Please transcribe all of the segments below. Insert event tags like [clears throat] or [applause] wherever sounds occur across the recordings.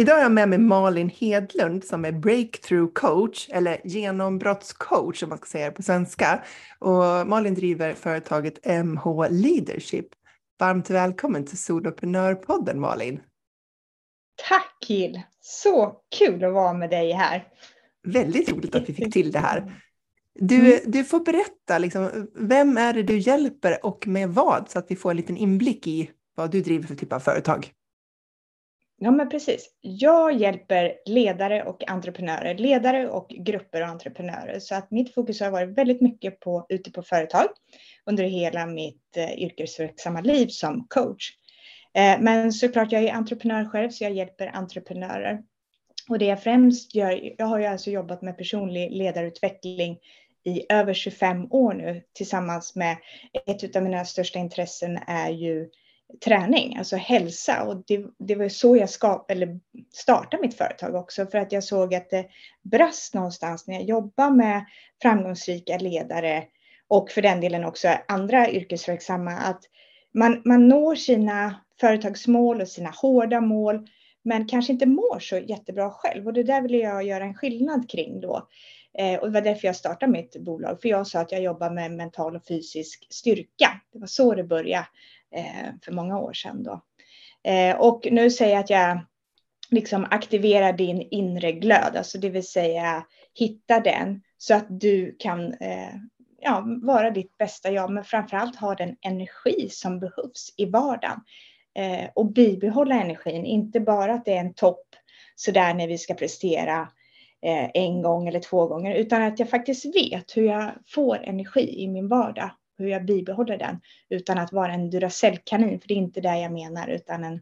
Idag har jag med mig Malin Hedlund som är breakthrough coach eller genombrottscoach om man ska säga det på svenska. Och Malin driver företaget MH Leadership. Varmt välkommen till Soloprenörpodden Malin. Tack Jill! Så kul att vara med dig här. Väldigt roligt att vi fick till det här. Du, mm. du får berätta, liksom, vem är det du hjälper och med vad så att vi får en liten inblick i vad du driver för typ av företag. Ja, men precis. Jag hjälper ledare och entreprenörer, ledare och grupper och entreprenörer. Så att mitt fokus har varit väldigt mycket på, ute på företag under hela mitt eh, yrkesverksamma liv som coach. Eh, men såklart, jag är entreprenör själv, så jag hjälper entreprenörer. Och det jag främst gör, jag har ju alltså jobbat med personlig ledarutveckling i över 25 år nu tillsammans med ett av mina största intressen är ju träning, alltså hälsa. Och det, det var så jag skap, eller startade mitt företag också, för att jag såg att det brast någonstans när jag jobbade med framgångsrika ledare och för den delen också andra yrkesverksamma, att man, man når sina företagsmål och sina hårda mål, men kanske inte mår så jättebra själv. Och det där ville jag göra en skillnad kring då. Eh, och det var därför jag startade mitt bolag, för jag sa att jag jobbar med mental och fysisk styrka. Det var så det började. Eh, för många år sedan. Då. Eh, och nu säger jag att jag liksom aktiverar din inre glöd, alltså det vill säga hitta den så att du kan eh, ja, vara ditt bästa jag, men framförallt ha den energi som behövs i vardagen och bibehålla energin, inte bara att det är en topp sådär när vi ska prestera en gång eller två gånger, utan att jag faktiskt vet hur jag får energi i min vardag hur jag bibehåller den utan att vara en Duracell-kanin, för det är inte det jag menar, utan en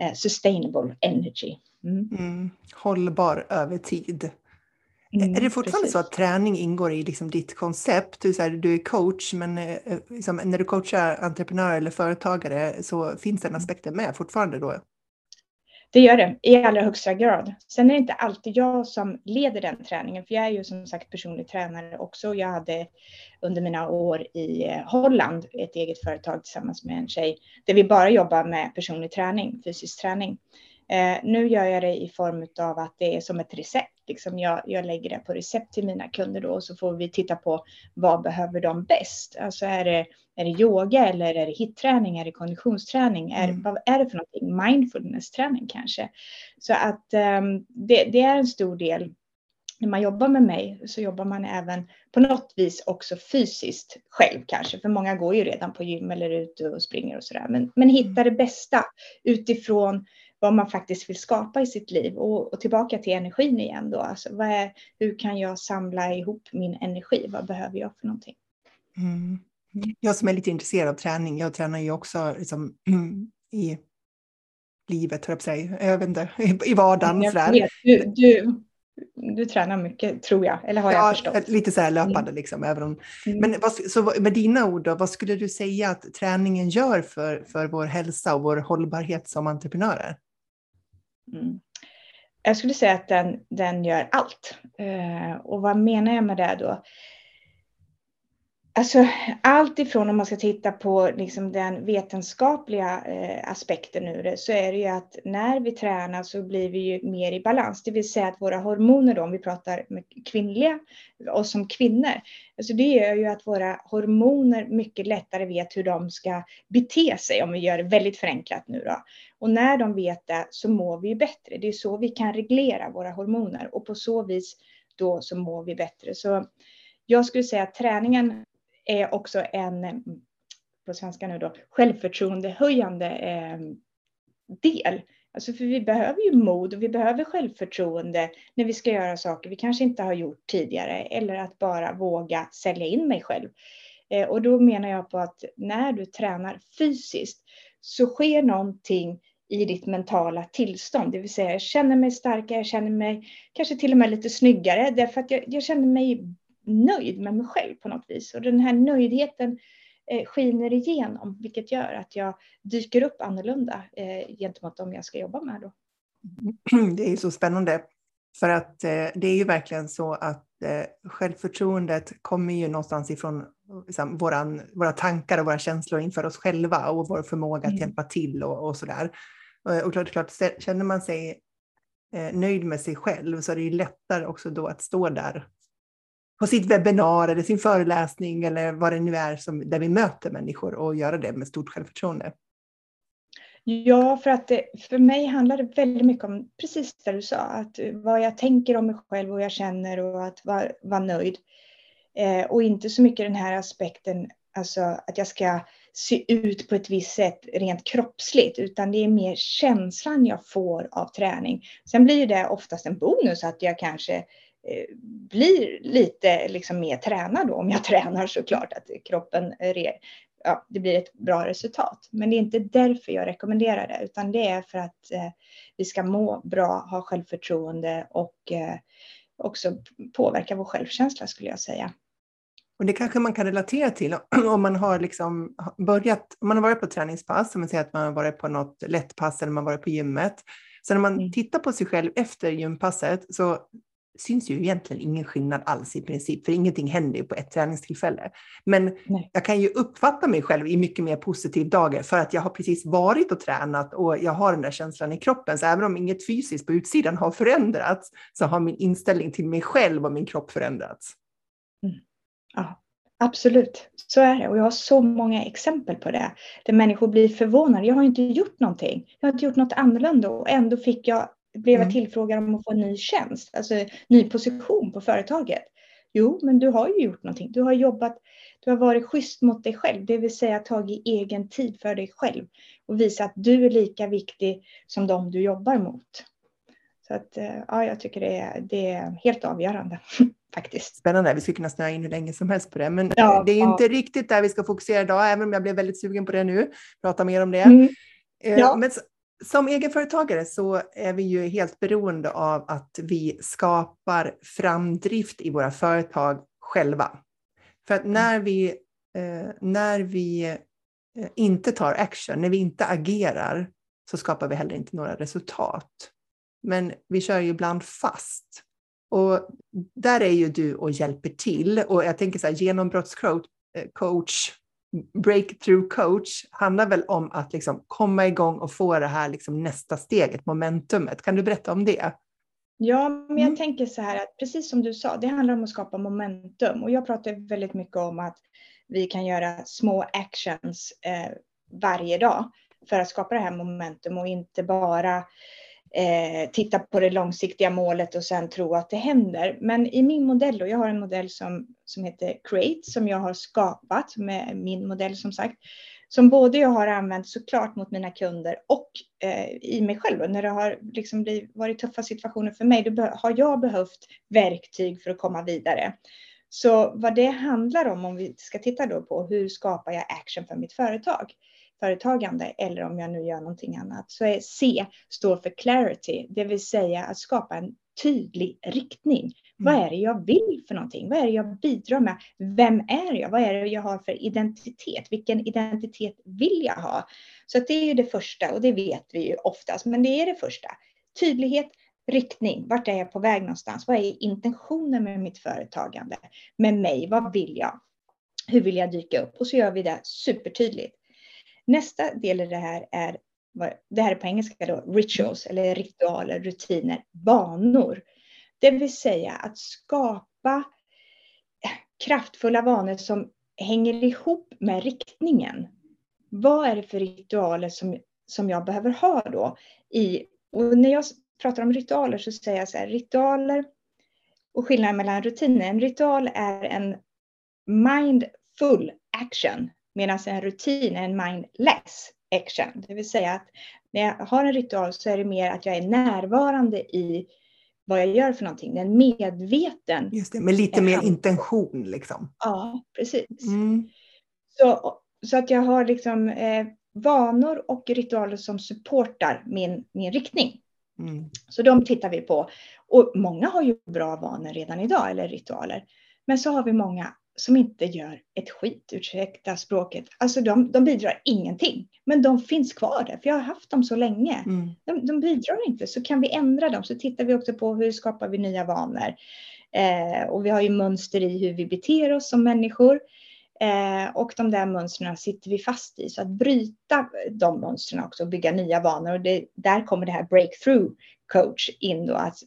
eh, sustainable energy. Mm. Mm. Hållbar över tid. Mm, är det fortfarande precis. så att träning ingår i liksom ditt koncept? Du, så här, du är coach, men eh, liksom, när du coachar entreprenörer eller företagare så finns den mm. aspekten med fortfarande då? Det gör det i allra högsta grad. Sen är det inte alltid jag som leder den träningen, för jag är ju som sagt personlig tränare också. Jag hade under mina år i eh, Holland ett eget företag tillsammans med en tjej där vi bara jobbar med personlig träning, fysisk träning. Eh, nu gör jag det i form av att det är som ett recept. Liksom jag, jag lägger det på recept till mina kunder då och så får vi titta på vad behöver de bäst? Alltså är det, är det yoga eller är det hitträning? Är det konditionsträning? Är, mm. Vad är det för någonting? Mindfulness-träning kanske? Så att um, det, det är en stor del när man jobbar med mig så jobbar man även på något vis också fysiskt själv kanske. För många går ju redan på gym eller ute och springer och sådär. Men, men hitta mm. det bästa utifrån vad man faktiskt vill skapa i sitt liv. Och, och tillbaka till energin igen då. Alltså, vad är, hur kan jag samla ihop min energi? Vad behöver jag för någonting? Mm. Jag som är lite intresserad av träning, jag tränar ju också liksom, [clears throat] i livet, jag, säga. jag vet inte, i vardagen. Jag du, du, du tränar mycket, tror jag, eller har ja, jag förstått? lite så här löpande mm. liksom. Även om, mm. Men vad, så med dina ord, då, vad skulle du säga att träningen gör för, för vår hälsa och vår hållbarhet som entreprenörer? Mm. Jag skulle säga att den, den gör allt. Eh, och vad menar jag med det då? Alltså allt ifrån om man ska titta på liksom den vetenskapliga eh, aspekten ur det så är det ju att när vi tränar så blir vi ju mer i balans. Det vill säga att våra hormoner då, om vi pratar med kvinnliga, och som kvinnor, alltså det gör ju att våra hormoner mycket lättare vet hur de ska bete sig om vi gör det väldigt förenklat nu då. Och när de vet det så mår vi ju bättre. Det är så vi kan reglera våra hormoner och på så vis då så mår vi bättre. Så jag skulle säga att träningen är också en, eh, på svenska nu då, självförtroendehöjande eh, del. Alltså för vi behöver ju mod och vi behöver självförtroende när vi ska göra saker vi kanske inte har gjort tidigare eller att bara våga sälja in mig själv. Eh, och då menar jag på att när du tränar fysiskt så sker någonting i ditt mentala tillstånd, det vill säga jag känner mig starkare, jag känner mig kanske till och med lite snyggare därför att jag, jag känner mig nöjd med mig själv på något vis. Och den här nöjdheten eh, skiner igenom, vilket gör att jag dyker upp annorlunda eh, gentemot dem jag ska jobba med då. [clears throat] Det är så spännande. För att eh, det är ju verkligen så att eh, självförtroendet kommer ju någonstans ifrån liksom, våran, våra tankar och våra känslor inför oss själva och vår förmåga mm. att hjälpa till och, och sådär. Och, och klart, klart, känner man sig eh, nöjd med sig själv så är det ju lättare också då att stå där på sitt webbinar eller sin föreläsning eller vad det nu är som, där vi möter människor och göra det med stort självförtroende. Ja, för att det, för mig handlar det väldigt mycket om precis det du sa, att vad jag tänker om mig själv och vad jag känner och att vara, vara nöjd. Eh, och inte så mycket den här aspekten, alltså att jag ska se ut på ett visst sätt rent kroppsligt, utan det är mer känslan jag får av träning. Sen blir det oftast en bonus att jag kanske eh, blir lite liksom mer tränad då, om jag [laughs] tränar såklart, att kroppen ja, det blir ett bra resultat. Men det är inte därför jag rekommenderar det, utan det är för att eh, vi ska må bra, ha självförtroende och eh, också påverka vår självkänsla skulle jag säga. Och det kanske man kan relatera till [clears throat] om man har liksom börjat, om man har varit på träningspass, om man säger att man har varit på något lättpass eller man har varit på gymmet. Så när man mm. tittar på sig själv efter gympasset så syns ju egentligen ingen skillnad alls i princip, för ingenting händer ju på ett träningstillfälle. Men Nej. jag kan ju uppfatta mig själv i mycket mer positiv dager för att jag har precis varit och tränat och jag har den där känslan i kroppen. Så även om inget fysiskt på utsidan har förändrats så har min inställning till mig själv och min kropp förändrats. Mm. Ja, absolut. Så är det. Och jag har så många exempel på det. Där människor blir förvånade. Jag har inte gjort någonting. Jag har inte gjort något annorlunda och ändå fick jag blev jag mm. tillfrågad om att få en ny tjänst, alltså ny position på företaget. Jo, men du har ju gjort någonting. Du har jobbat, du har varit schysst mot dig själv, det vill säga tagit egen tid för dig själv och visat att du är lika viktig som de du jobbar mot. Så att eh, ja, jag tycker det är, det är helt avgörande [laughs] faktiskt. Spännande, vi skulle kunna snöa in hur länge som helst på det, men ja, det är ja. inte riktigt där vi ska fokusera idag, även om jag blev väldigt sugen på det nu, prata mer om det. Mm. Eh, ja. Men som egenföretagare så är vi ju helt beroende av att vi skapar framdrift i våra företag själva. För att när vi, eh, när vi eh, inte tar action, när vi inte agerar, så skapar vi heller inte några resultat. Men vi kör ju ibland fast. Och där är ju du och hjälper till. Och jag tänker så här, genombrottscoach eh, breakthrough coach handlar väl om att liksom komma igång och få det här liksom nästa steget, momentumet. Kan du berätta om det? Ja, men jag mm. tänker så här att precis som du sa, det handlar om att skapa momentum och jag pratar väldigt mycket om att vi kan göra små actions eh, varje dag för att skapa det här momentum och inte bara eh, titta på det långsiktiga målet och sen tro att det händer. Men i min modell, och jag har en modell som, som heter Create som jag har skapat med min modell som sagt, som både jag har använt såklart mot mina kunder och eh, i mig själv. När det har liksom blivit, varit tuffa situationer för mig, då har jag behövt verktyg för att komma vidare. Så vad det handlar om, om vi ska titta då på hur skapar jag action för mitt företag? Företagande eller om jag nu gör någonting annat så är C står för clarity, det vill säga att skapa en tydlig riktning. Mm. Vad är det jag vill för någonting? Vad är det jag bidrar med? Vem är jag? Vad är det jag har för identitet? Vilken identitet vill jag ha? Så det är ju det första och det vet vi ju oftast, men det är det första. Tydlighet, riktning. Vart är jag på väg någonstans? Vad är intentionen med mitt företagande? Med mig? Vad vill jag? Hur vill jag dyka upp? Och så gör vi det supertydligt. Nästa del i det här är, det här är på engelska då, rituals eller ritualer, rutiner, vanor. Det vill säga att skapa kraftfulla vanor som hänger ihop med riktningen. Vad är det för ritualer som, som jag behöver ha då? I, och när jag pratar om ritualer så säger jag så här, ritualer och skillnaden mellan rutiner. En ritual är en mindful action Medan en rutin är en mindless action. Det vill säga att när jag har en ritual så är det mer att jag är närvarande i vad jag gör för någonting. Det är en medveten. Just det, med lite mer intention liksom. Ja, precis. Mm. Så, så att jag har liksom eh, vanor och ritualer som supportar min, min riktning. Mm. Så de tittar vi på. Och många har ju bra vanor redan idag, eller ritualer. Men så har vi många som inte gör ett skit, ursäkta språket. Alltså de, de bidrar ingenting, men de finns kvar där, för jag har haft dem så länge. Mm. De, de, bidrar inte, så kan vi ändra dem. Så tittar vi också på hur skapar vi nya vanor. Eh, och vi har ju mönster i hur vi beter oss som människor. Eh, och de där mönstren sitter vi fast i. Så att bryta de mönstren också och bygga nya vanor. Och det, där kommer det här breakthrough coach in då. Att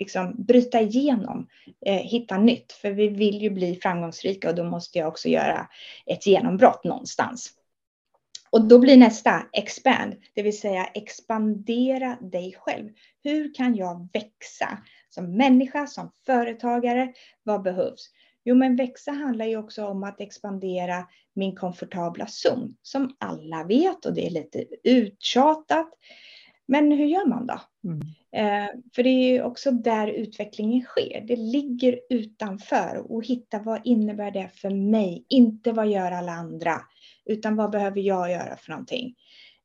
liksom bryta igenom, eh, hitta nytt. För vi vill ju bli framgångsrika och då måste jag också göra ett genombrott någonstans. Och då blir nästa expand, det vill säga expandera dig själv. Hur kan jag växa som människa, som företagare? Vad behövs? Jo, men växa handlar ju också om att expandera min komfortabla zon som alla vet och det är lite uttjatat. Men hur gör man då? Mm. Eh, för det är ju också där utvecklingen sker. Det ligger utanför och hitta vad innebär det för mig? Inte vad gör alla andra, utan vad behöver jag göra för någonting?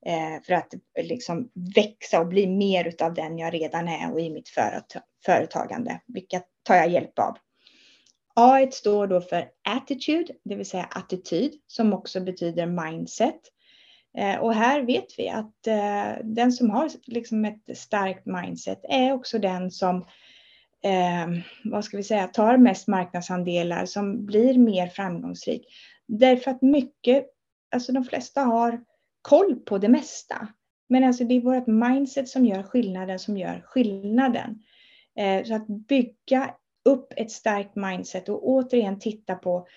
Eh, för att liksom växa och bli mer utav den jag redan är och i mitt företagande. Vilka tar jag hjälp av? A står då för attitude, det vill säga attityd, som också betyder mindset. Eh, och här vet vi att eh, den som har liksom ett starkt mindset är också den som eh, vad ska vi säga, tar mest marknadsandelar, som blir mer framgångsrik. Därför att mycket, alltså de flesta har koll på det mesta. Men alltså det är vårt mindset som gör skillnaden, som gör skillnaden. Eh, så att bygga upp ett starkt mindset och återigen titta på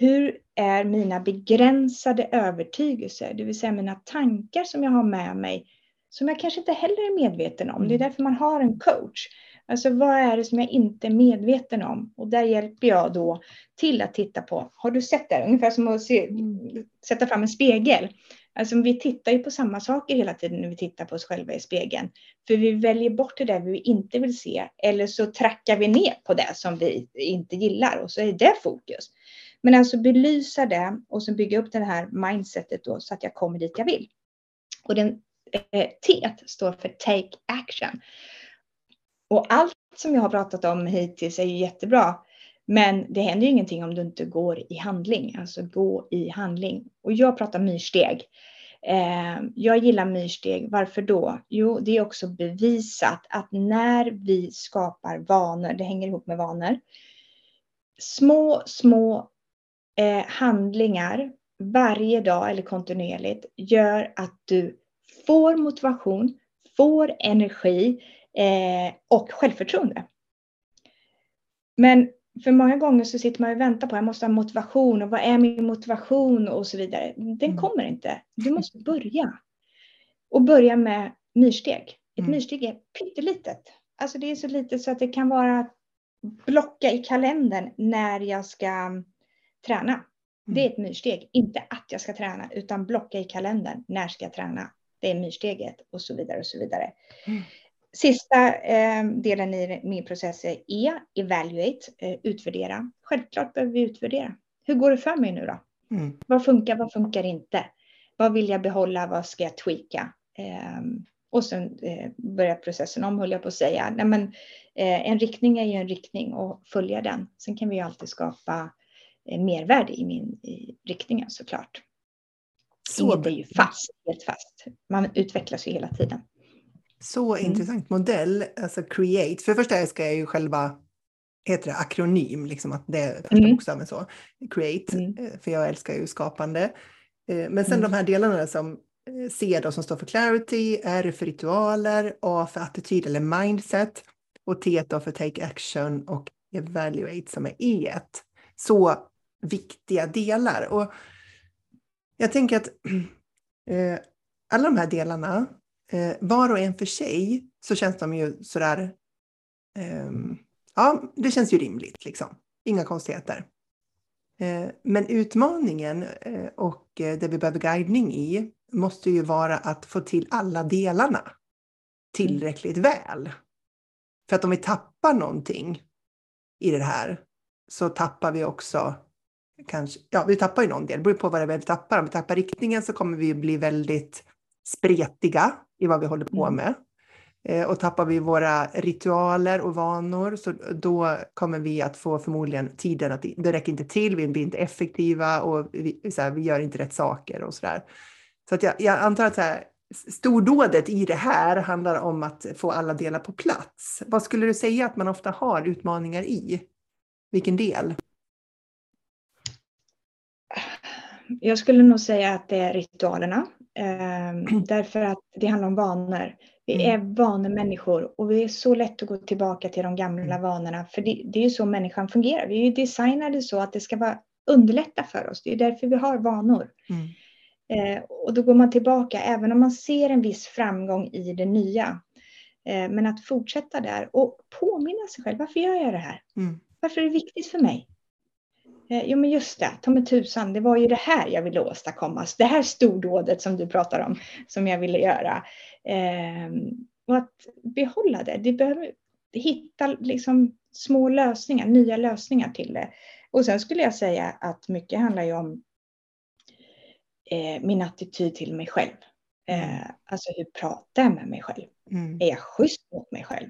hur är mina begränsade övertygelser, det vill säga mina tankar som jag har med mig, som jag kanske inte heller är medveten om. Det är mm. därför man har en coach. Alltså vad är det som jag inte är medveten om? Och där hjälper jag då till att titta på, har du sett det? Ungefär som att se, mm. sätta fram en spegel. Alltså vi tittar ju på samma saker hela tiden när vi tittar på oss själva i spegeln. För vi väljer bort det där vi inte vill se. Eller så trackar vi ner på det som vi inte gillar och så är det fokus. Men alltså belysa det och sen bygga upp det här mindsetet då så att jag kommer dit jag vill. Och den eh, T står för take action. Och allt som jag har pratat om hittills är ju jättebra. Men det händer ju ingenting om du inte går i handling, alltså gå i handling. Och jag pratar myrsteg. Eh, jag gillar myrsteg. Varför då? Jo, det är också bevisat att när vi skapar vanor, det hänger ihop med vanor. Små, små eh, handlingar varje dag eller kontinuerligt gör att du får motivation, får energi eh, och självförtroende. Men för många gånger så sitter man och väntar på, jag måste ha motivation och vad är min motivation och så vidare. Den mm. kommer inte. Du måste börja. Och börja med myrsteg. Ett mm. myrsteg är pyttelitet. Alltså det är så litet så att det kan vara blocka i kalendern när jag ska träna. Mm. Det är ett myrsteg. Inte att jag ska träna, utan blocka i kalendern. När ska jag träna? Det är myrsteget och så vidare och så vidare. Mm. Sista eh, delen i min process är E, evaluate, eh, utvärdera. Självklart behöver vi utvärdera. Hur går det för mig nu då? Mm. Vad funkar, vad funkar inte? Vad vill jag behålla, vad ska jag tweaka? Eh, och sen eh, börjar processen om, höll jag på att säga. Nej, men, eh, en riktning är ju en riktning och följa den. Sen kan vi ju alltid skapa mervärde i min i riktningen såklart. Så Inget är ju fast, helt fast. Man utvecklas ju hela tiden. Så mm. intressant modell, alltså create. För det första älskar jag ju själva heter det akronym, liksom att det är första mm. bokstaven så. Create, mm. Eh, för jag älskar ju skapande. Eh, men sen mm. de här delarna som eh, C då som står för clarity, R för ritualer, A för attityd eller mindset och T då för take action och evaluate som är E. Så viktiga delar. Och jag tänker att [clears throat] alla de här delarna eh, var och en för sig så känns de ju sådär, eh, ja det känns ju rimligt liksom. Inga konstigheter. Eh, men utmaningen eh, och eh, det vi behöver guidning i måste ju vara att få till alla delarna tillräckligt mm. väl. För att om vi tappar någonting i det här så tappar vi också kanske, ja vi tappar ju någon del, det beror på vad det är vi tappar. Om vi tappar riktningen så kommer vi bli väldigt spretiga i vad vi håller på mm. med. Eh, och tappar vi våra ritualer och vanor så då kommer vi att få förmodligen tiden att det räcker inte till, vi blir inte effektiva och vi, så här, vi gör inte rätt saker och sådär. Så att jag, jag antar att så här, stordådet i det här handlar om att få alla delar på plats. Vad skulle du säga att man ofta har utmaningar i? Vilken del? Jag skulle nog säga att det är ritualerna. Eh, därför att det handlar om vanor. Vi är mm. vanemänniskor och vi är så lätt att gå tillbaka till de gamla mm. vanorna. För det, det är ju så människan fungerar. Vi är ju designade så att det ska vara underlätta för oss. Det är därför vi har vanor. Mm. Eh, och då går man tillbaka, även om man ser en viss framgång i det nya. Eh, men att fortsätta där och påminna sig själv, varför gör jag det här? Mm. Varför är det viktigt för mig? Eh, jo men just det, ta mig tusan, det var ju det här jag ville åstadkomma. Det här stordådet som du pratar om, som jag ville göra. Eh, och att behålla det. Det behöver hitta liksom små lösningar, nya lösningar till det. Och sen skulle jag säga att mycket handlar ju om eh, min attityd till mig själv. Eh, alltså hur pratar jag med mig själv? Mm. Är jag schysst mot mig själv?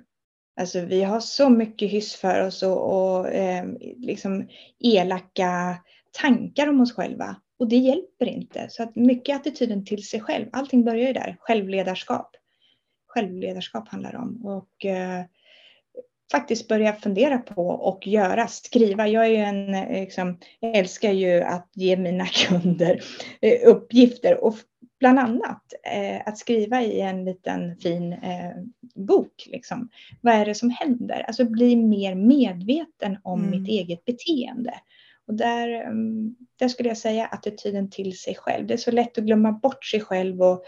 Alltså vi har så mycket hyss för oss och, och eh, liksom elaka tankar om oss själva. Och det hjälper inte. Så att mycket attityden till sig själv, allting börjar ju där. Självledarskap. Självledarskap handlar om. Och eh, faktiskt börja fundera på och göra, skriva. Jag är ju en, eh, liksom, jag älskar ju att ge mina [laughs] kunder eh, uppgifter och bland annat eh, att skriva i en liten fin eh, bok. Liksom. Vad är det som händer? Alltså bli mer medveten om mm. mitt eget beteende. Och där, mm, där skulle jag säga attityden till sig själv. Det är så lätt att glömma bort sig själv och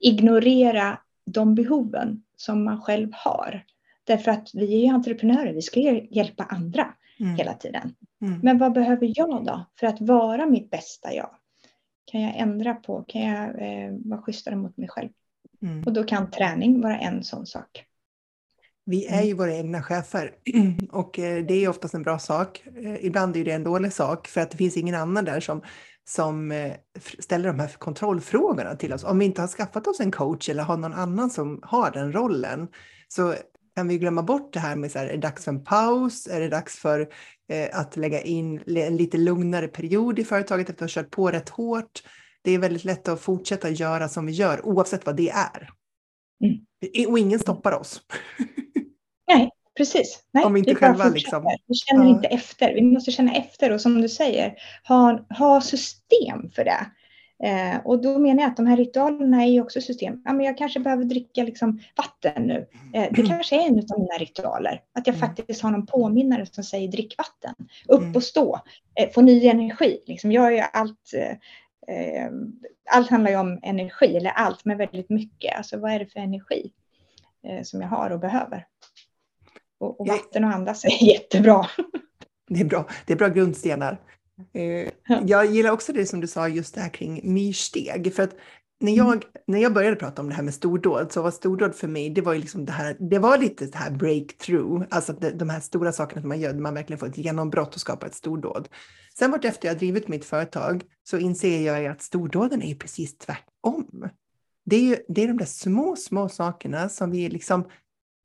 ignorera de behoven som man själv har. Därför att vi är ju entreprenörer, vi ska hjälpa andra mm. hela tiden. Mm. Men vad behöver jag då för att vara mitt bästa jag? Kan jag ändra på, kan jag eh, vara schysstare mot mig själv? Mm. Och då kan träning vara en sån sak. Vi är ju våra egna chefer [clears throat] och eh, det är oftast en bra sak. Eh, ibland är det en dålig sak för att det finns ingen annan där som, som eh, ställer de här kontrollfrågorna till oss. Om vi inte har skaffat oss en coach eller har någon annan som har den rollen så kan vi glömma bort det här med så här, är det dags för en paus? Är det dags för eh, att lägga in en lite lugnare period i företaget efter att ha kört på rätt hårt? Det är väldigt lätt att fortsätta göra som vi gör oavsett vad det är. Mm. Och ingen stoppar oss. [laughs] Nej, precis. Nej, Om vi inte själva liksom. Vi känner inte efter. Vi måste känna efter och som du säger, ha, ha system för det. Eh, och då menar jag att de här ritualerna är ju också system. Ja, men jag kanske behöver dricka liksom vatten nu. Eh, det kanske är en av mina ritualer. Att jag mm. faktiskt har någon påminnare som säger drick vatten. Upp mm. och stå. Eh, få ny energi. Liksom, jag är allt, eh, eh, allt handlar ju om energi, eller allt, men väldigt mycket. Alltså vad är det för energi eh, som jag har och behöver? Och, och vatten och andas [laughs] är jättebra. Det är bra. Det är bra grundstenar. Eh, jag gillar också det som du sa just det här kring myrsteg. För att när mm. jag, när jag började prata om det här med stordåd så var stordåd för mig, det var ju liksom det här, det var lite det här breakthrough, alltså det, de här stora sakerna som man gör, man verkligen får ett genombrott och skapar ett stordåd. Sen vart efter jag drivit mitt företag så inser jag att stordåden är precis tvärtom. Det är ju det är de där små, små sakerna som vi liksom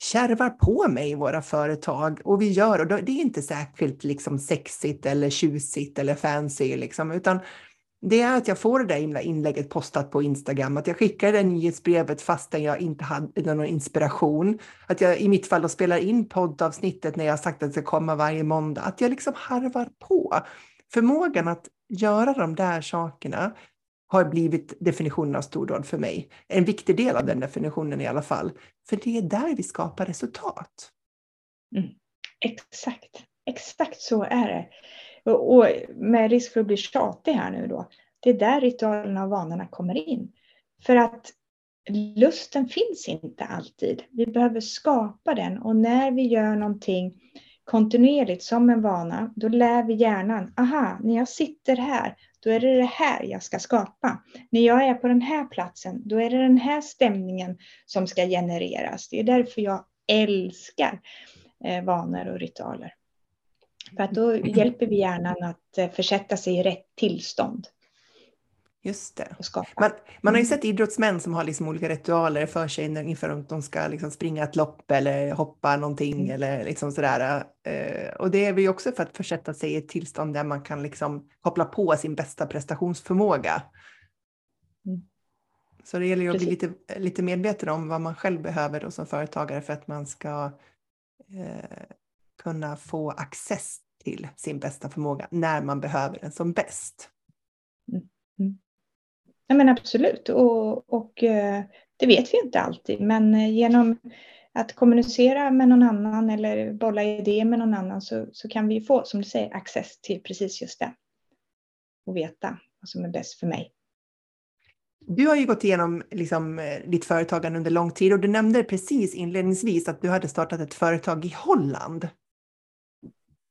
kärvar på mig i våra företag och vi gör, och det är inte särskilt liksom sexigt eller tjusigt eller fancy liksom, utan det är att jag får det där inlägget postat på Instagram, att jag skickar det nyhetsbrevet fastän jag inte hade någon inspiration. Att jag i mitt fall då spelar in poddavsnittet när jag sagt att det ska komma varje måndag. Att jag liksom harvar på. Förmågan att göra de där sakerna har blivit definitionen av stordåd för mig. En viktig del av den definitionen i alla fall. För det är där vi skapar resultat. Mm. Exakt, exakt så är det. Och, och med risk för att bli tjatig här nu då. Det är där ritualerna och vanorna kommer in. För att lusten finns inte alltid. Vi behöver skapa den och när vi gör någonting kontinuerligt som en vana, då lär vi hjärnan, aha, när jag sitter här, då är det det här jag ska skapa. När jag är på den här platsen, då är det den här stämningen som ska genereras. Det är därför jag älskar eh, vanor och ritualer. För att då hjälper vi hjärnan att eh, försätta sig i rätt tillstånd. Just det. Man, man har ju Mm. sett idrottsmän som har liksom olika ritualer för sig inför att de ska liksom springa ett lopp eller hoppa någonting Mm. eller liksom sådär. Eh, Och det är väl också för att försätta sig i ett tillstånd där man kan liksom koppla på sin bästa prestationsförmåga. Mm. Så det gäller ju att bli lite, lite medveten om vad man själv behöver då som företagare för att man ska eh, kunna få access till sin bästa förmåga när man behöver den som bäst. Ja, men absolut, och, och eh, det vet vi inte alltid, men eh, genom att kommunicera med någon annan eller bolla idéer med någon annan så, så kan vi få, som du säger, access till precis just det. Och veta vad som är bäst för mig. Du har ju gått igenom liksom, eh, ditt företagande under lång tid och du nämnde precis inledningsvis att du hade startat ett företag i Holland.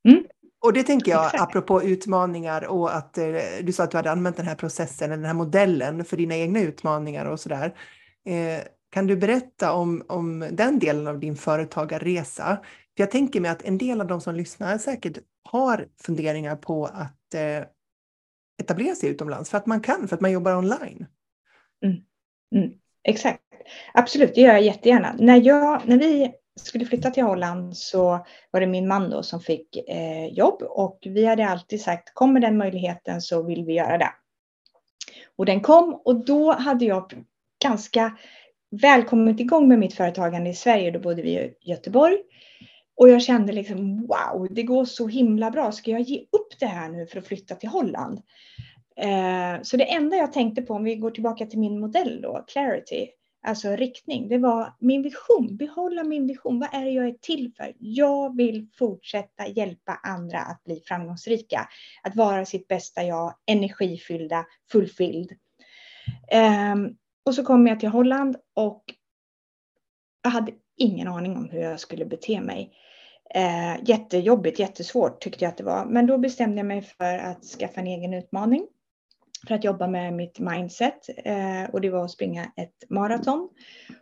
Mm. Och det tänker jag, apropå utmaningar och att eh, du sa att du hade använt den här processen, eller den här modellen för dina egna utmaningar och sådär. Eh, kan du berätta om, om den delen av din företagarresa? För jag tänker mig att en del av de som lyssnar säkert har funderingar på att eh, etablera sig utomlands för att man kan, för att man jobbar online. Exakt, absolut, det gör jag jättegärna. När, jag, när vi skulle flytta till Holland så var det min man då som fick eh, jobb och vi hade alltid sagt kommer den möjligheten så vill vi göra det. Och den kom och då hade jag ganska väl kommit igång med mitt företagande i Sverige. Då bodde vi i Göteborg. Och jag kände liksom wow, det går så himla bra. Ska jag ge upp det här nu för att flytta till Holland? Eh, så det enda jag tänkte på, om vi går tillbaka till min modell då, clarity, alltså riktning, det var min vision, behålla min vision. Vad är det jag är till för? Jag vill fortsätta hjälpa andra att bli framgångsrika, att vara sitt bästa jag, energifyllda, fullfylld. Ehm, och så kom jag till Holland och jag hade ingen aning om hur jag skulle bete mig. Eh, jättejobbigt, jättesvårt tyckte jag att det var. Men då bestämde jag mig för att skaffa en egen utmaning. För att jobba med mitt mindset. Eh, och det var att springa ett maraton.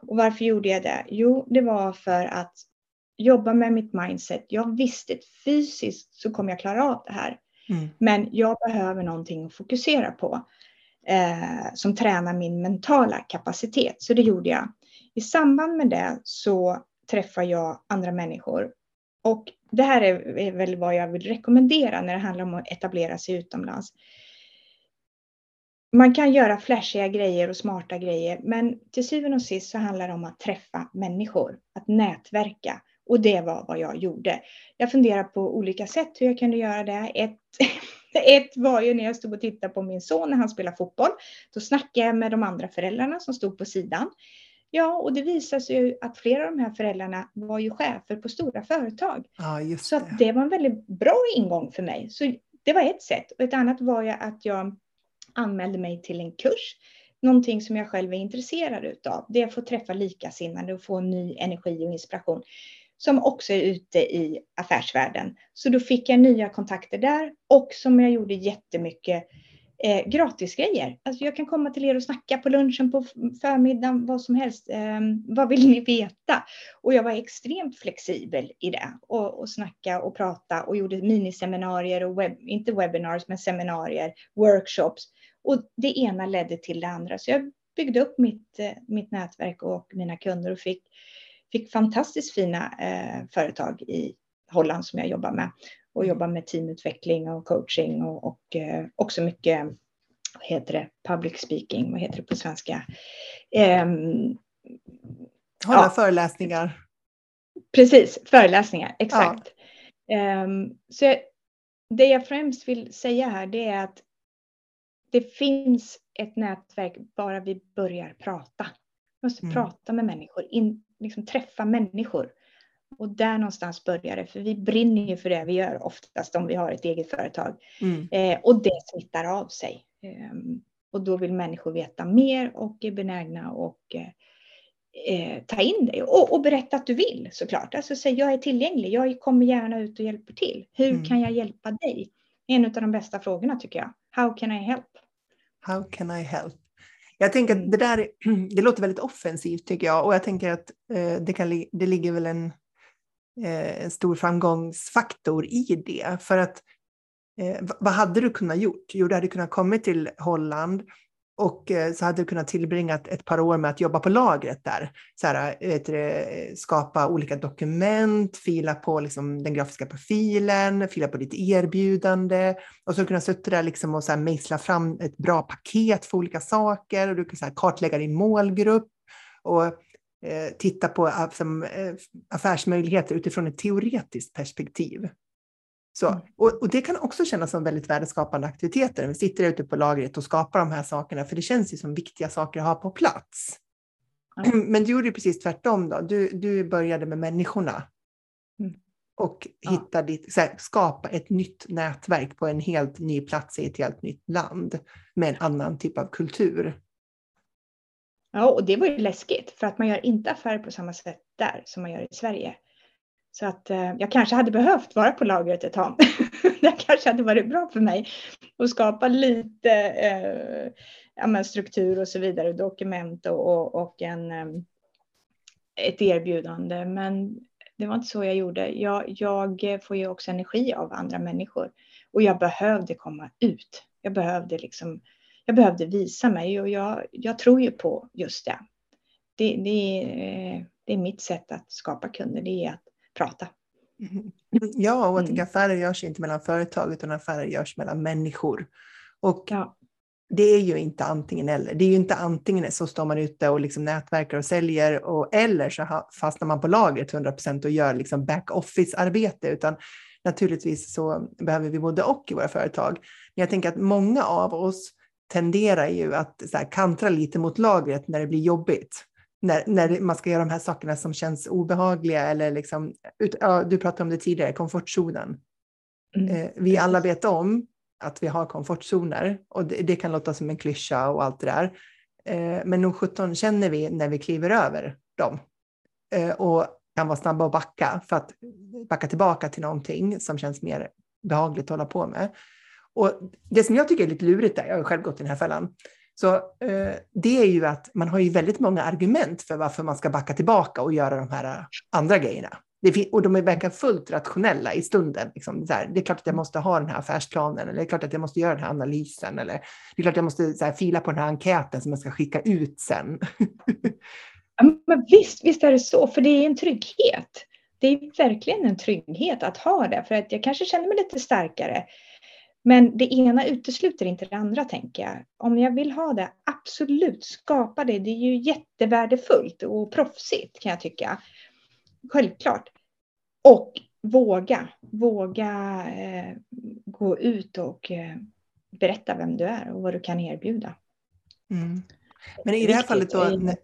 Och varför gjorde jag det? Jo, det var för att jobba med mitt mindset. Jag visste att fysiskt så kommer jag klara av det här. Mm. Men jag behöver någonting att fokusera på. Eh, som tränar min mentala kapacitet. Så det gjorde jag. I samband med det så träffar jag andra människor. Och det här är, är väl vad jag vill rekommendera när det handlar om att etablera sig utomlands. Man kan göra flashiga grejer och smarta grejer, men till syvende och sist så handlar det om att träffa människor, att nätverka. Och det var vad jag gjorde. Jag funderar på olika sätt hur jag kunde göra det. Ett, [laughs] ett var ju när jag stod och tittade på min son när han spelade fotboll. Då snackade jag med de andra föräldrarna som stod på sidan. Ja, och det visade sig ju att flera av de här föräldrarna var ju chefer på stora företag. Ja, Så det. det var en väldigt bra ingång för mig. Så det var ett sätt. Och ett annat var ju att jag anmälde mig till en kurs. Någonting som jag själv är intresserad utav. Det är att få träffa likasinnade och få ny energi och inspiration. Som också är ute i affärsvärlden. Så då fick jag nya kontakter där. Och som jag gjorde jättemycket eh, gratisgrejer. Alltså jag kan komma till er och snacka på lunchen, på förmiddagen, vad som helst. Eh, vad vill ni veta? Och jag var extremt flexibel i det. Och, och snacka och prata och gjorde miniseminarier och webb, inte webinars men seminarier, workshops. Och det ena ledde till det andra. Så jag byggde upp mitt, eh, mitt nätverk och mina kunder och fick, fick fantastiskt fina eh, företag i Holland som jag jobbar med. Och jobbar med teamutveckling och coaching och, och eh, också mycket, vad heter det, public speaking, vad heter det på svenska? Ehm, Hålla ja. föreläsningar. Precis, föreläsningar, exakt. Ehm, så jag, det jag främst vill säga här det är att det finns ett nätverk bara vi börjar prata. Vi måste Mm. prata med människor, in, liksom träffa människor. Och där någonstans börjar det, för vi brinner ju för det vi gör oftast om vi har ett eget företag. Mm. Eh, och det smittar av sig. Ehm, och då vill människor veta mer och är benägna och eh, eh, ta in dig. Och, och berätta att du vill såklart. Alltså säg jag är tillgänglig, jag kommer gärna ut och hjälper till. Hur Mm. kan jag hjälpa dig? En av de bästa frågorna tycker jag. How can I help? How can I help? Jag tänker att det där [clears throat] det låter väldigt offensivt tycker jag och jag tänker att eh, det, kan, det ligger väl en, eh, en stor framgångsfaktor i det. För att eh, vad hade du kunnat gjort? Jo, du hade kunnat komma till Holland och eh, så hade du kunnat tillbringa ett par år med att jobba på lagret där. Så här, eh, vet du, eh, skapa olika dokument, fila på liksom den grafiska profilen, fila på ditt erbjudande och så kunna sitta där liksom och så här mejsla fram ett bra paket för olika saker och du kan så här kartlägga din målgrupp och eh, titta på affärsmöjligheter utifrån ett teoretiskt perspektiv. Så, mm. och, och, det kan också kännas som väldigt värdeskapande aktiviteter. Vi sitter ute på lagret och skapar de här sakerna, för det känns ju som viktiga saker att ha på plats. Mm. [clears throat] Men du gjorde precis tvärtom då. Du, du började med människorna. Mm. Och ja. hitta ditt, här, skapa ett nytt nätverk på en helt ny plats i ett helt nytt land med en annan typ av kultur. Ja, och det var ju läskigt för att man gör inte affärer på samma sätt där som man gör i Sverige. Så att eh, jag kanske hade behövt vara på lagret ett tag. [laughs] det kanske hade varit bra för mig att skapa lite eh, ja, struktur och så vidare, dokument och, och, och en, eh, ett erbjudande. Men det var inte så jag gjorde. Jag, jag får ju också energi av andra människor och jag behövde komma ut. Jag behövde liksom, jag behövde visa mig och jag, jag tror ju på just det. Det, det, eh, det är mitt sätt att skapa kunder, det är att prata. [laughs] Ja, och att mm. affärer görs inte mellan företag utan affärer görs mellan människor. Och ja. det är ju inte antingen eller. Det är ju inte antingen så står man ute och liksom nätverkar och säljer och, eller så fastnar man på lagret 100% och gör liksom back-office-arbete. Utan naturligtvis så behöver vi både och i våra företag. Men jag tänker att många av oss tenderar ju att så här, kantra lite mot lagret när det blir jobbigt när, när man ska göra de här sakerna som känns obehagliga eller liksom, ut, ja, du pratade om det tidigare, komfortzonen. Mm. Eh, vi alla vet om att vi har komfortzoner och det, det, kan låta som en klyscha och allt det där. Eh, men nog 17 känner vi när vi kliver över dem eh, och kan vara snabba att backa för att backa tillbaka till någonting som känns mer behagligt att hålla på med. Och det som jag tycker är lite lurigt där, jag har själv gått i den här fällan, så eh, det är ju att man har ju väldigt många argument för varför man ska backa tillbaka och göra de här eh, andra grejerna. Det, och de är verkar fullt rationella i stunden. Liksom, det, är, det är klart att jag måste ha den här affärsplanen, eller det är klart att jag måste göra den här analysen, eller det är klart att jag måste så här, fila på den här enkäten som jag ska skicka ut sen. [laughs] Men visst, visst är det så, för det är en trygghet. Det är verkligen en trygghet att ha det, för att jag kanske känner mig lite starkare men det ena utesluter inte det andra tänker jag. Om jag vill ha det, absolut skapa det. Det är ju jättevärdefullt och proffsigt kan jag tycka. Självklart. Och våga, våga eh, gå ut och eh, berätta vem du är och vad du kan erbjuda. Mm. Men i det här fallet då, när,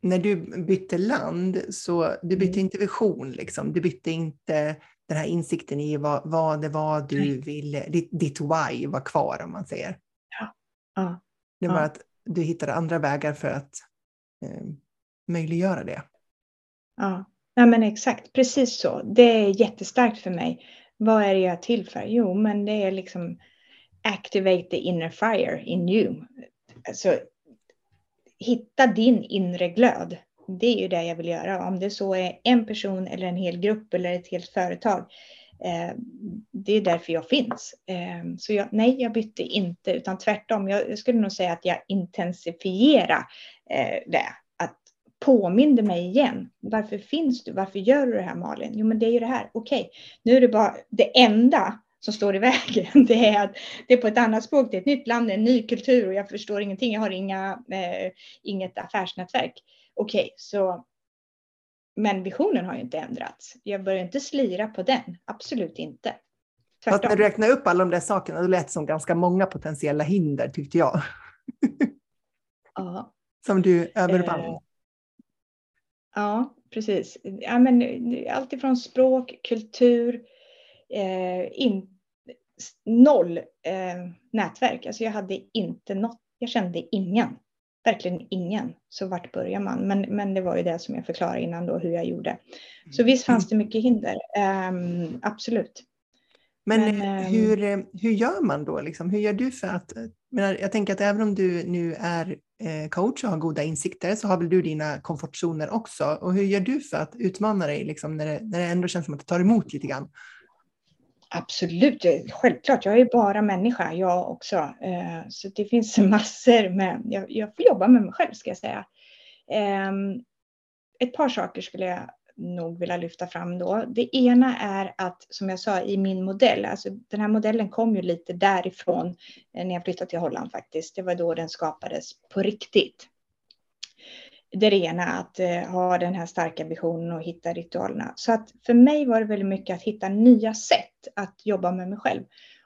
när, du bytte land, så du bytte mm. inte vision, liksom. du bytte inte den här insikten i vad, vad det var du ville, ditt, ditt why var kvar om man säger. Ja. ja. Det var ja. att du hittade andra vägar för att eh, möjliggöra det. Ja, ja men exakt, precis så. Det är jättestarkt för mig. Vad är det jag är till för? Jo, men det är liksom activate the inner fire in you. Alltså, hitta din inre glöd det är ju det jag vill göra. Om det så är en person eller en hel grupp eller ett helt företag. Eh, det är därför jag finns. Eh, så jag, nej, jag bytte inte, utan tvärtom. Jag, jag skulle nog säga att jag intensifierade eh, det. Att påminde mig igen. Varför finns du? Varför gör du det här Malin? Jo, men det är ju det här. Okej, okay. nu är det bara det enda som står i vägen. [laughs] Det är att det är på ett annat språk, det är ett nytt land, en ny kultur och jag förstår ingenting. Jag har inga, eh, inget affärsnätverk okej, okay, så men visionen har ju inte ändrats. Jag börjar inte slira på den, absolut inte. Fast när du räknar upp alla de där sakerna, det lät som ganska många potentiella hinder tyckte jag. Ja. [laughs] som du övervann. Eh, ja, precis. Ja, men, allt ifrån språk, kultur, eh, in, noll eh, nätverk. Alltså jag hade inte något, jag kände ingen verkligen ingen. Så vart börjar man? Men, men det var ju det som jag förklarade innan då hur jag gjorde. Så visst fanns det mycket hinder, um, absolut. Men, men um, hur, hur gör man då? Liksom? Hur gör du för att... Menar, jag tänker att även om du nu är eh, coach och har goda insikter så har väl du dina komfortzoner också. Och hur gör du för att utmana dig liksom, när, det, när det ändå känns som att det tar emot lite grann? Absolut, självklart. Jag är bara människa, jag också. Eh, så det finns [laughs] massor med, jag, jag får jobba med mig själv ska jag säga. Ehm, ett par saker skulle jag nog vilja lyfta fram då. Det ena är att, som jag sa i min modell, alltså den här modellen kom ju lite därifrån eh, när jag flyttade till Holland faktiskt. Det var då den skapades på riktigt. Det är det ena, att eh, ha den här starka visionen och hitta ritualerna. Så att för mig var det väldigt mycket att hitta nya sätt att jobba med mig själv.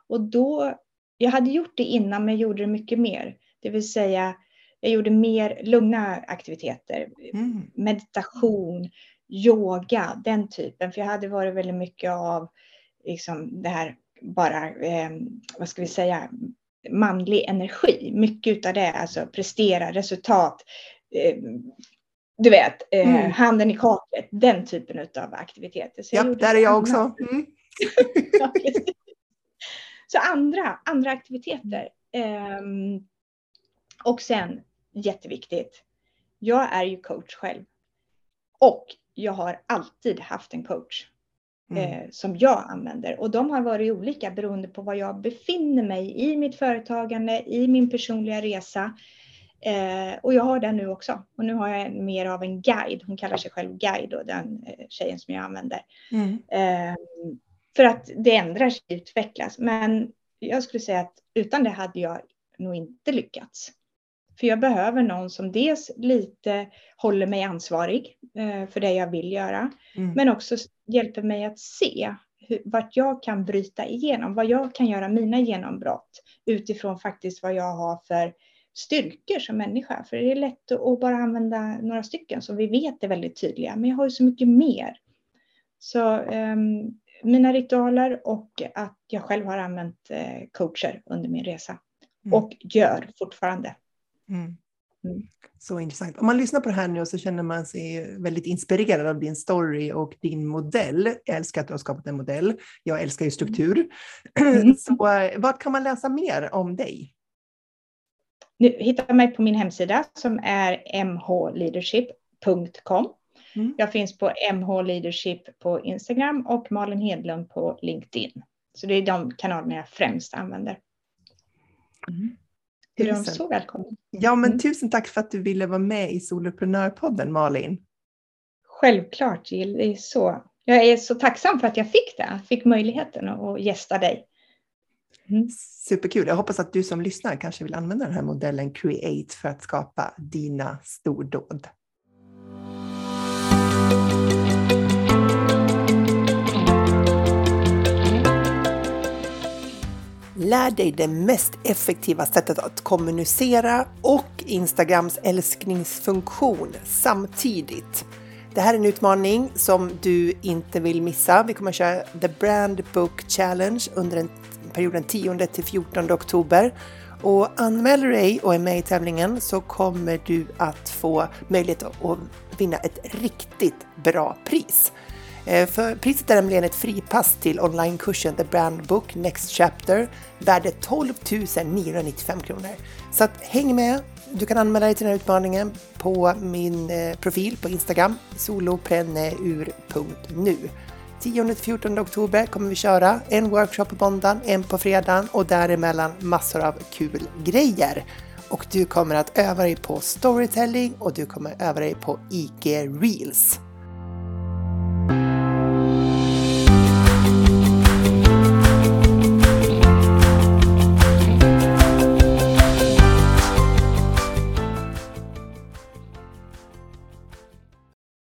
Och då, jag hade gjort det innan, men jag gjorde det mycket mer. Det vill säga, jag gjorde mer lugna aktiviteter, mm. meditation, yoga, den typen. För jag hade varit väldigt mycket av liksom det här bara, eh, vad ska vi säga, manlig energi. Mycket av det, alltså prestera, resultat, du vet, eh, mm. handen i kaklet, den typen av aktiviteter. Så ja, där är jag också. Mm. [laughs] så andra, andra aktiviteter. Um, och sen, jätteviktigt, jag är ju coach själv. Och jag har alltid haft en coach mm. eh, som jag använder. Och de har varit olika beroende på var jag befinner mig i mitt företagande, i min personliga resa. Eh, och jag har den nu också. Och nu har jag mer av en guide. Hon kallar sig själv guide och den eh, tjejen som jag använder. Mm. Eh, för att det ändras och utvecklas. Men jag skulle säga att utan det hade jag nog inte lyckats. För jag behöver någon som dels lite håller mig ansvarig eh, för det jag vill göra, mm. men också hjälper mig att se hur, vart jag kan bryta igenom, vad jag kan göra mina genombrott utifrån faktiskt vad jag har för styrkor som människa. För det är lätt att bara använda några stycken som vi vet är väldigt tydliga, men jag har ju så mycket mer. Så um, mina ritualer och att jag själv har använt uh, coacher under min resa mm. och gör fortfarande. Mm. Mm. Så intressant. Om man lyssnar på det här nu så känner man sig väldigt inspirerad av din story och din modell. Jag älskar att du har skapat en modell. Jag älskar ju struktur. Mm. [clears throat] Så eh, vad kan man läsa mer om dig? Nu hittar mig på min hemsida som är mhleadership.com. Mm. Jag finns på mhleadership på Instagram och Malin Hedlund på LinkedIn. Så det är de kanalerna jag främst använder. Mm. Du är så välkommen. Ja, men mm. tusen tack för att du ville vara med i Soloprenörpodden, Malin. Självklart, Jill. Det är så. Jag är så tacksam för att jag fick det, fick möjligheten att gästa dig. Mm. Superkul. Jag hoppas att du som lyssnar kanske vill använda den här modellen Create för att skapa dina stordåd. Lär dig det mest effektiva sättet att kommunicera och Instagrams älskningsfunktion samtidigt. Det här är en utmaning som du inte vill missa. Vi kommer att köra The Brand Book Challenge under en perioden 10 till 14 oktober. Och anmäler du dig och är med i tävlingen så kommer du att få möjlighet att vinna ett riktigt bra pris. Eh, för priset är nämligen ett fripass till onlinekursen The Brand Book Next Chapter värde 12 995 kronor. Så att häng med! Du kan anmäla dig till den här utmaningen på min eh, profil på Instagram, solopreneur.nu. 10-14 oktober kommer vi köra en workshop på måndagen, en på fredagen och däremellan massor av kul grejer. Och du kommer att öva dig på storytelling och du kommer öva dig på IG Reels.